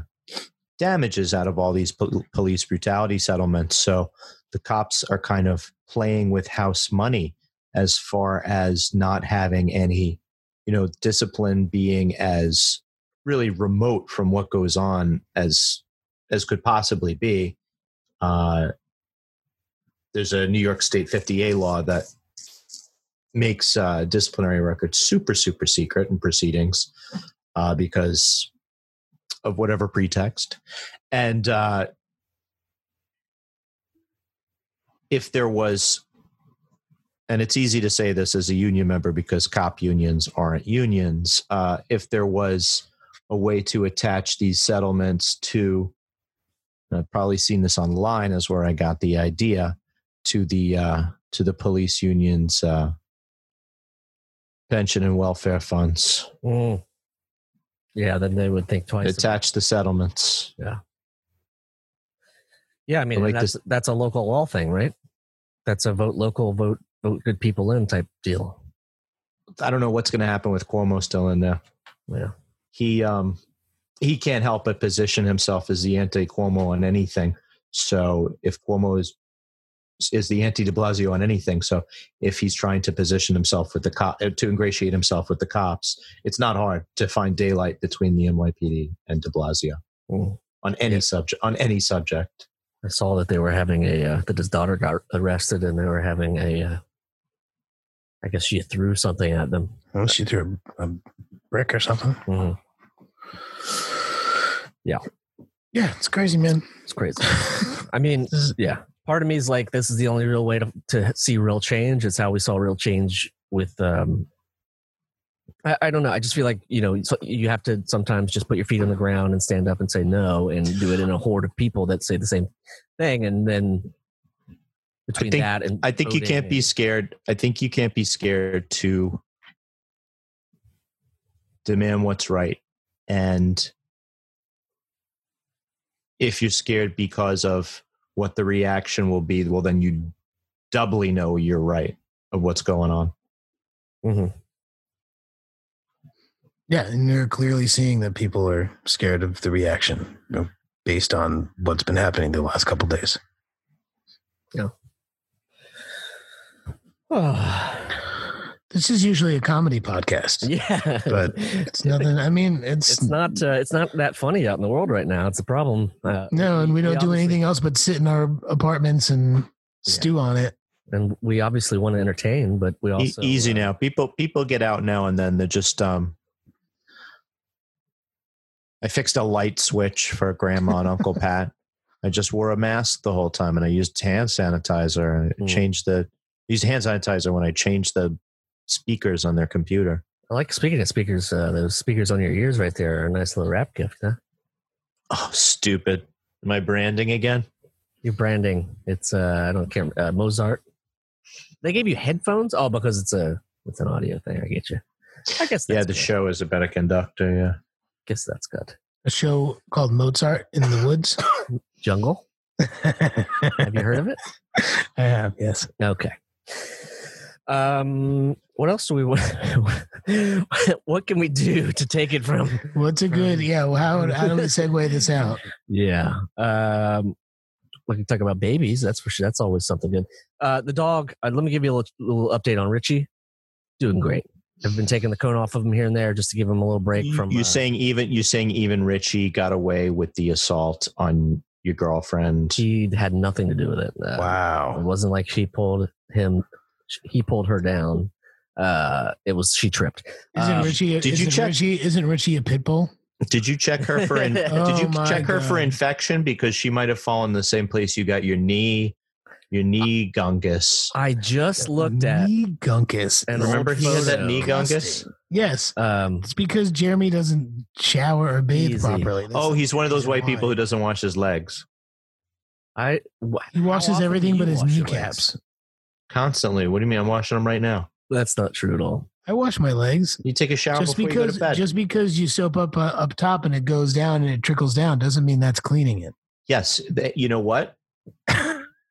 damages out of all these pol- police brutality settlements. So the cops are kind of playing with house money as far as not having any, you know, discipline being as really remote from what goes on as as could possibly be. Uh, there's a New York State 50A law that makes uh, disciplinary records super super secret in proceedings uh, because of whatever pretext. And uh, if there was and it's easy to say this as a union member because cop unions aren't unions uh, if there was a way to attach these settlements to i've probably seen this online is where i got the idea to the uh, to the police unions uh, pension and welfare funds. Mm. Yeah, then they would think twice. Attach the settlements. yeah, Yeah, I mean like that's that's a local law thing, right? That's a vote local, vote vote good people in type deal. I don't know what's going to happen with Cuomo still in there. Yeah. He um he can't help but position himself as the anti Cuomo on anything. So if Cuomo is is the anti De Blasio on anything, so if he's trying to position himself with the cop to ingratiate himself with the cops, it's not hard to find daylight between the NYPD and De Blasio Mm. on any Yeah. subject. On any subject. I saw that they were having a uh, that his daughter got arrested and they were having a. Uh, I guess she threw something at them. oh, she threw a, a brick or something. Mhm. Yeah, Yeah, it's crazy, man. It's crazy. I mean, yeah. Part of me is like, this is the only real way to to see real change. It's how we saw real change with. um I, I don't know. I just feel like you know so you have to sometimes just put your feet on the ground and stand up and say no, and do it in a horde of people that say the same thing, and then between think- that and I think you can't be scared. I think you can't be scared to demand what's right. And if you're scared because of what the reaction will be, well, then you doubly know you're right of what's going on. Mhm. Yeah, and you're clearly seeing that people are scared of the reaction you know, based on what's been happening the last couple days. This is usually a comedy podcast. yeah, But It's nothing. I mean, it's, It's not. Uh, it's not that funny out in the world right now. It's a problem. Uh, no, and we don't do anything else but sit in our apartments and stew on it. And we obviously want to entertain, but we E- also easy uh, now. People people get out now and then. They're just um. I fixed a light switch for Grandma and Uncle Pat. I just wore a mask the whole time, and I used hand sanitizer. I Mm. changed the used hand sanitizer when I changed the speakers on their computer. I like speaking of speakers. Uh, those speakers on your ears right there are a nice little wrap gift. Huh? Oh, stupid! Am I branding again? Your branding. It's uh, I don't care. Uh, Mozart. They gave you headphones. Oh, because it's a it's an audio thing. I get you. I guess. That's yeah, the good. show is a better conductor. Yeah. Guess that's good. A show called Mozart in the Woods. Jungle. Have you heard of it? I have, yes. Okay. Um, what else do we want? what can we do to take it from? What's a good, yeah, well, how, how do we segue this out? Yeah. Um, we can talk about babies. That's for sure. That's always something good. Uh, the dog. Uh, let me give you a little, little update on Richie. Doing great. I've been taking the cone off of him here and there just to give him a little break from. you uh, saying even you saying even Richie got away with the assault on your girlfriend? he had nothing to do with it. Uh, It wasn't like she pulled him. He pulled her down. Uh, it was she tripped. Isn't Um, did you isn't check- Richie, isn't Richie a pit bull? Did you check her for? In, did Oh you my check her for infection because she might have fallen the same place you got your knee, your knee gungus. I just looked at. Knee gunkus. And Remember he had that knee gungus. Yes. Um, It's because Jeremy doesn't shower or bathe Easy. properly. That's Oh, he's one of those reason white people who doesn't wash his legs I wh- He washes everything but his wash your kneecaps. constantly. What do you mean? I'm washing them right now. That's not true at all. I wash my legs. You take a shower Just before you go because to bed. just because you soap up uh, up top and it goes down and it trickles down doesn't mean that's cleaning it. yes, th- you know what?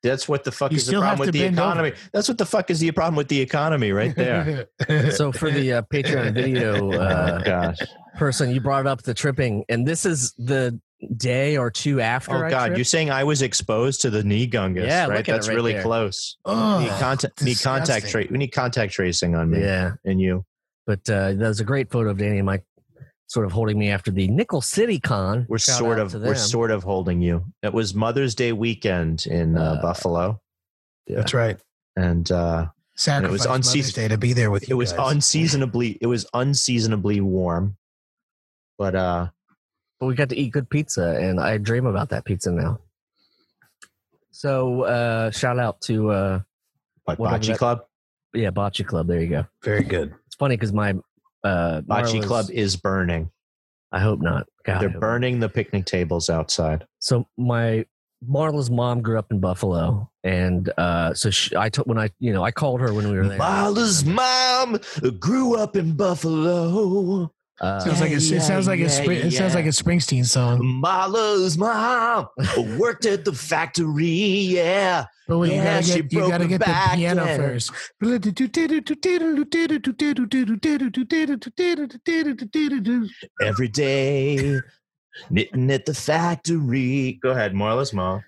That's what the fuck You is the problem with the bend over. economy. That's what the fuck is the problem with the economy right there. So for the uh, Patreon video uh, gosh. person, you brought up the tripping, and this is the day or two after. Oh I god, tripped. you're saying I was exposed to the knee gungus, Yeah, right? look at it That's right really there. close. oh, need contact need contact disgusting. trace. We need contact tracing on me yeah, and you. but uh, was a great photo of Danny and Mike sort of holding me after the Nickel City Con. We're Shout sort of we're sort of holding you. It was Mother's Day weekend in uh, Uh, Buffalo, That's right. and uh, Sacrifice was Mother's unseasoned- Day to be there with it you was guys. unseasonably it was unseasonably warm. But uh, but we got to eat good pizza, and I dream about that pizza now. So uh, shout out to uh, Whatever Bocce that- Club? yeah Bocce Club. There you go. very good. It's funny because my uh, Bocce Marla's- Club is burning. I hope not. God, They're hope not. burning the picnic tables outside. So my Marla's mom grew up in Buffalo, and uh, so she, I took when I you know I called her when we were there. Marla's mom grew up in Buffalo. Uh, Sounds like a, Yeah, it sounds like yeah, a Spring, it sounds like a Springsteen song. Marla's mom worked at the factory. Yeah. But wait, Yeah, you gotta get you broke gotta her get the piano yeah. first. Every day, knitting at the factory. Go ahead, Marla's mom.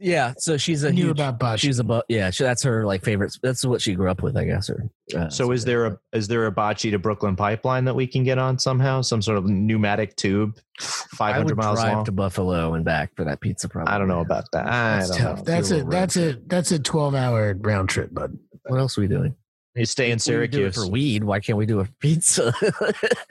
Yeah, so she's a Knew huge. about Bocce. She's a bu- yeah. She, that's her like favorite. That's what she grew up with, I guess. Or uh, So is there a is there a bocce to Brooklyn pipeline that we can get on somehow? Some sort of pneumatic tube, five hundred I would miles drive long. to Buffalo and back for that pizza. Probably. I don't know about that. I That's don't tough. know. That's Do a a that's road a that's a twelve hour round trip, bud. What else are we doing? You stay in We do it Syracuse. for weed. Why can't we do a pizza?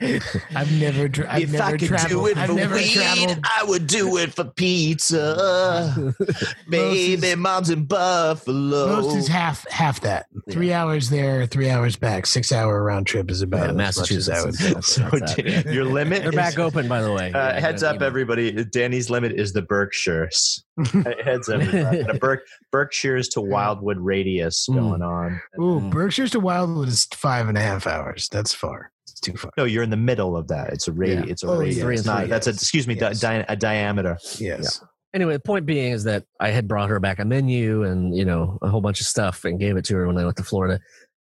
I've never dri- I've if never I could traveled. do it I've for weed, traveled. I would do it for pizza. Baby, is- mom's in Buffalo. Most is half half that. Three hours there, three hours back. Six hour round trip is about Yeah, as much as I would. Massachusetts. so That's your limit They're is, back open, by the way. Uh, Yeah, heads up, know. everybody. Danny's limit is the Berkshires. Heads up, everybody. A Berk, Berkshires to Wildwood radius Mm. going on. Ooh, Mm. Berkshire's to Wildwood is five and a half hours. That's far. It's too far. No, you're in the middle of that. It's a radius. Yeah. It's a Oh, radius. three It's and not, three, that's a excuse me, Yes. di- a diameter. Yes. anyway, the point being is that I had brought her back a menu and you know a whole bunch of stuff and gave it to her when I went to Florida.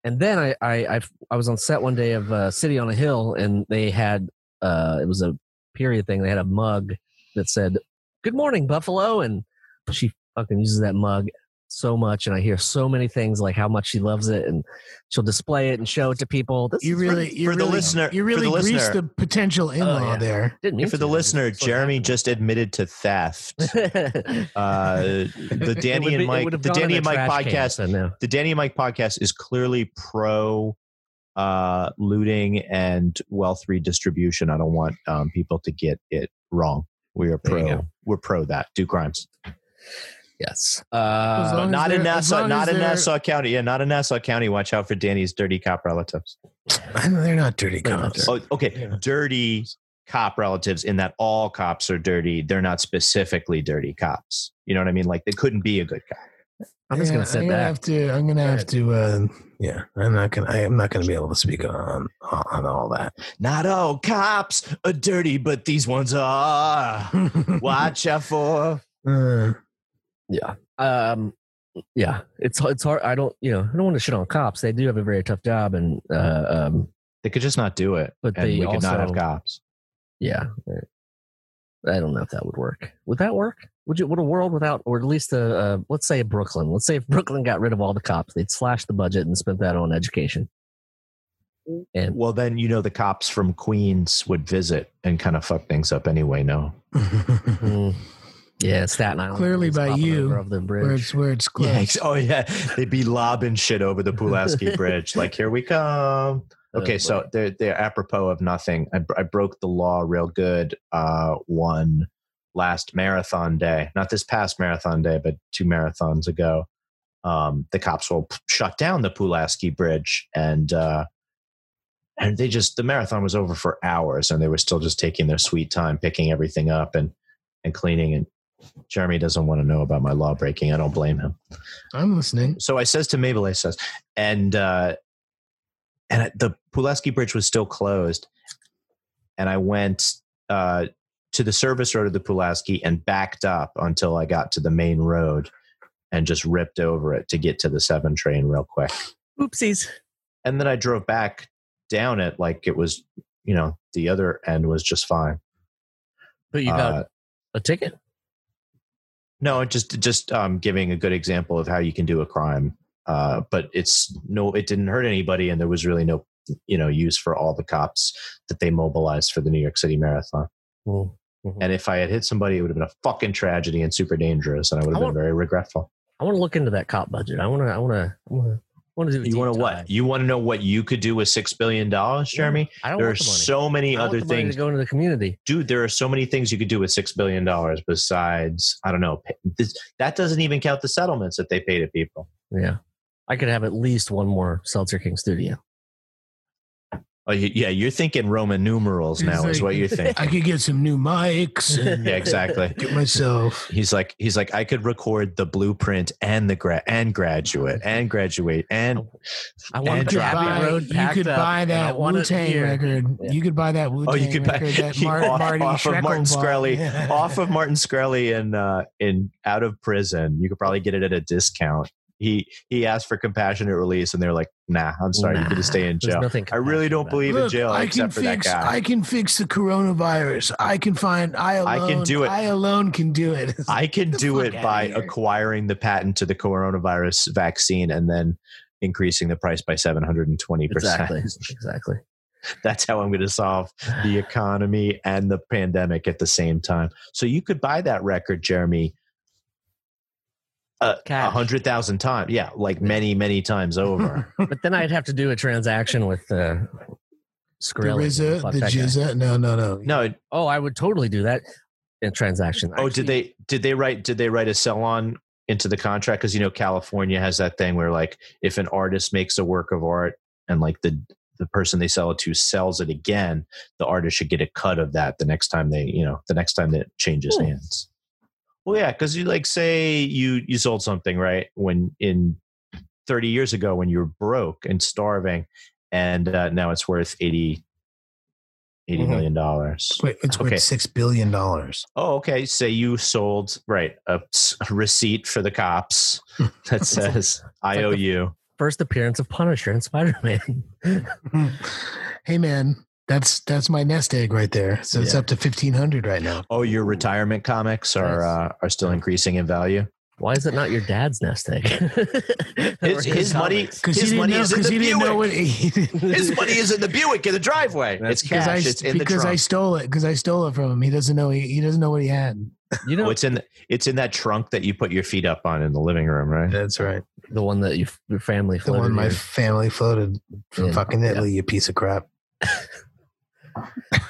And then I I I, I was on set one day of uh, City on a Hill, and they had uh, it was a period thing. They had a mug that said "Good morning, Buffalo," and she fucking uses that mug so much, and I hear so many things like how much she loves it, and she'll display it and show it to people. This You is really, for you the really, listener- you for really the greased the potential in-law yeah. there. didn't for to, the listener, just Jeremy just admitted to theft. Uh, the Danny would and Mike, the Danny and Mike trash can, podcast, so no. the Danny and Mike podcast is clearly pro uh, looting and wealth redistribution. I don't want um, people to get it wrong. We are pro. We're pro that. Do crimes. Yes. Uh, not in Nassau. Not in they're- Nassau County. Yeah, not in Nassau County. Watch out for Danny's dirty cop relatives. I know they're not dirty They're not cops. dirty. Oh, okay. Yeah. Dirty cop relatives in that all cops are dirty. They're not specifically dirty cops. You know what I mean? Like they couldn't be a good cop. I'm just Yeah, gonna sit I'm gonna back. have to. I'm gonna have to. Uh, yeah, I'm not gonna. I am not gonna be able to speak on on all that. Not all cops are dirty, but these ones are. Watch out for. Uh, Yeah. Um. Yeah. It's it's hard. I don't. You know. I don't want to shit on cops. They do have a very tough job, and uh, um. They could just not do it, But and they we could not have cops. Yeah. I don't know if that would work. Would that work? Would you? Would a world without, or at least a, uh, let's say Brooklyn. Let's say if Brooklyn got rid of all the cops, they'd slash the budget and spent that on education. And Well, then you know the cops from Queens would visit and kind of fuck things up anyway. No, mm, yeah, Staten Island. Clearly by you, over of the where it's where it's close. ex- oh yeah, they'd be lobbing shit over the Pulaski Bridge. Like here we come. Uh, Okay, so they're they're apropos of nothing. I, I broke the law real good. Uh, one last marathon day, not this past marathon day, but two marathons ago. Um, the cops will p- shut down the Pulaski Bridge, and uh, and they just the marathon was over for hours, and they were still just taking their sweet time, picking everything up and and cleaning. And Jeremy doesn't want to know about my law breaking. I don't blame him I'm listening. so I says to Mabel, I says, and uh, and the Pulaski Bridge was still closed, and I went uh, to the service road of the Pulaski and backed up until I got to the main road, and just ripped over it to get to the seven train real quick, Oopsies. and then I drove back down it like it was, you know, the other end was just fine. But you got Uh, a ticket. No, just just um, giving a good example of how you can do a crime. Uh, but it's no, it didn't hurt anybody, and there was really no, you know, use for all the cops that they mobilized for the New York City Marathon. Mm, mhm. And if I had hit somebody, it would have been a fucking tragedy and super dangerous, and I would I have been want- very regretful. I want to look into that cop budget. I want to. I want to. I want to. Want to do. a You want to what? You want to know what you could do with six billion dollars, Jeremy? I don't There are the so many I other things, to go into the community. dude. There are so many things you could do with six billion dollars besides, I don't know. This, that doesn't even count the settlements that they pay to people. Yeah, I could have at least one more Seltzer King studio. Oh, yeah, you're thinking Roman numerals now, He's is what you think. I could get some new mics and yeah, exactly. get myself. He's like, he's like, I could record the blueprint and the gra- and graduate and graduate and I want You the could buy, Road you could up, buy that Wu Tang record. Yeah. You could buy that Wu Tang oh, you could buy record that you- Mar- off, Marty off of Martin Shkreli bought. Scully, Yeah. off of Martin Scully in uh, in out of prison. You could probably get it at a discount. He he asked for compassionate release, and they're like, Nah, I'm sorry, you're Nah, gonna stay in jail. I really don't about believe in jail I can except for fix. that guy. I can fix the coronavirus. I can find. I alone. I can do it. I alone can do it. I can do it by acquiring the patent to the coronavirus vaccine and then increasing the price by 720%. Exactly. Exactly. That's how I'm going to solve the economy and the pandemic at the same time. So you could buy that record, Jeremy, a hundred thousand times. Yeah, like many, many times over. But then I'd have to do a transaction with uh, the Skrilla. RZA, the that. GZA. No, no, no. no. Oh, I would totally do that in transaction. Oh, Actually, did they? Did they write? Did they write a sell on into the contract? Because you know California has that thing where like if an artist makes a work of art and like the the person they sell it to sells it again, the artist should get a cut of that the next time they you know the next time that it changes Hmm. hands. Well, yeah, because you like say you you sold something right when in thirty years ago when you were broke and starving, and uh, now it's worth eighty eighty Mhm. million dollars. Wait, it's worth Okay. six billion dollars. Oh, okay. Say you sold right a receipt for the cops that says I owe you. first appearance of Punisher and Spider Man. hey, man, that's that's my nest egg right there. So it's up to fifteen hundred right now. Oh, your retirement comics are Nice. uh, are still increasing in value. Why is it not your dad's nest egg? His, Or his money. Because his he money know. is in the he know what. Buick. His money is in the Buick in the driveway. That's it's cash. I it's in the because I stole it. Because I stole it from him. He doesn't know. He, he doesn't know what he had. You know Oh, it's in the, it's in that trunk that you put your feet up on in the living room, right? That's right. the one that you, your family The floated one my your- family floated from Yeah, fucking yeah. You piece of crap.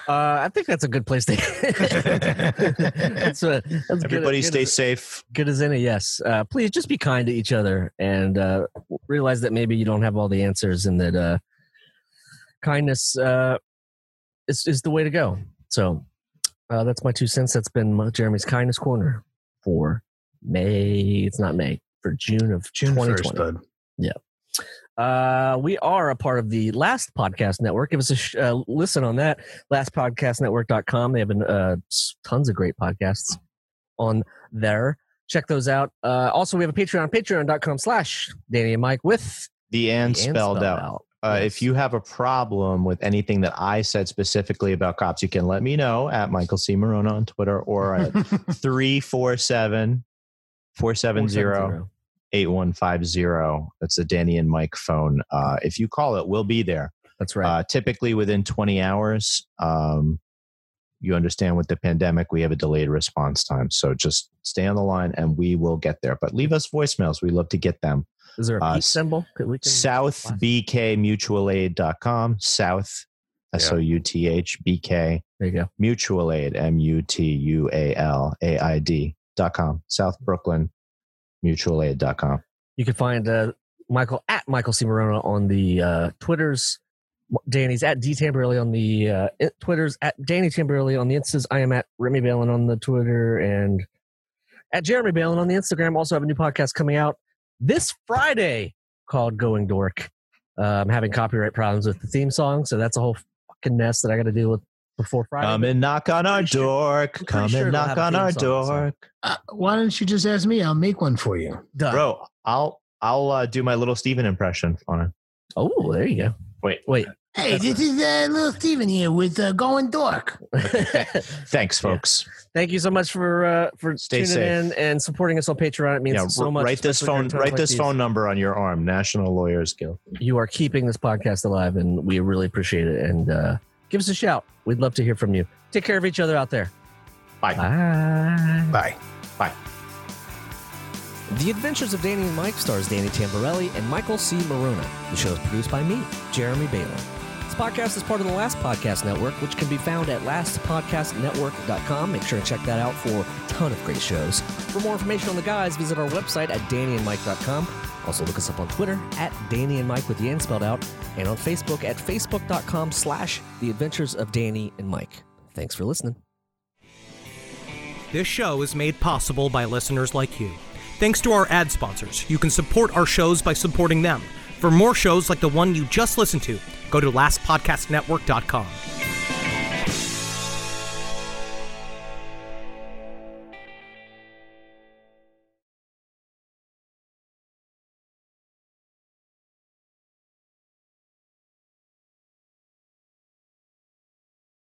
Uh, I think that's a good place to. that's a, that's Everybody good, stay good as, safe. good as any. Yes. Uh, please just be kind to each other and uh, realize that maybe you don't have all the answers and that uh, kindness uh, is is the way to go. So uh, that's my two cents. That's been my, Jeremy's kindness corner for May. It's not May for June of June 2020. first, bud. Uh, we are a part of the Last Podcast Network. Give us a sh- uh, listen on that. LastPodcastNetwork.com. They have been, uh, tons of great podcasts on there. Check those out. Uh, also, we have a Patreon, patreon.com slash Danny and Mike with The and the and spelled out. Uh, Yes. If you have a problem with anything that I said specifically about cops, you can let me know at Michael C. Maronna on Twitter or at 347 470 470. 8150. That's the Danny and Mike phone. Uh, if you call it, we'll be there. That's right. Uh, typically within 20 hours. Um, you understand with the pandemic, we have a delayed response time. So just stay on the line and we will get there. But leave us voicemails. We love to get them. Is there a uh, symbol? Could we can- SouthBKMutualAid.com. South, S O U T H B K There you go. Mutual Aid, M U T U A L A I D.com. South Brooklyn Mutualaid.com. You can find uh, Michael at Michael C. Maronna on the uh, Twitters. Danny's at D Tamberelli on the uh, Twitters, at Danny Tamberelli on the Instas. I am at Remy Balon on the Twitter and at Jeremy Balon on the Instagram. Also have a new podcast coming out this Friday called Going Dork. Uh, I'm having copyright problems with the theme song, so that's a whole fucking mess that I got to deal with before Friday. Come and knock on our sure- door. Come sure and knock on our door. Uh, why don't you just ask me? I'll make one for you. Done. Bro, I'll I'll uh, do my little Steven impression on it. Oh, there you go. Wait. Wait. Hey, this is uh, little Steven here with uh, Going Dork. Thanks, Yeah. folks. Thank you so much for uh, for Stay tuning safe. in and supporting us on Patreon. It means Yeah, so much. write this phone. Write like this these. phone number on your arm. National Lawyers Guild. You are keeping this podcast alive, and we really appreciate it. And uh, give us a shout. We'd love to hear from you. Take care of each other out there. Bye. Bye. Bye. Bye. The Adventures of Danny and Mike stars Danny Tamberelli and Michael C. Maronna. The show is produced by me, Jeremy Balon. This podcast is part of the Last Podcast Network, which can be found at lastpodcastnetwork.com. Make sure to check that out for a ton of great shows. For more information on the guys, visit our website at dannyandmike.com. Also, look us up on Twitter at Danny and Mike with the N spelled out, and on Facebook at facebook.com slash The Adventures of Danny and Mike. Thanks for listening. This show is made possible by listeners like you. Thanks to our ad sponsors, you can support our shows by supporting them. For more shows like the one you just listened to, go to lastpodcastnetwork.com.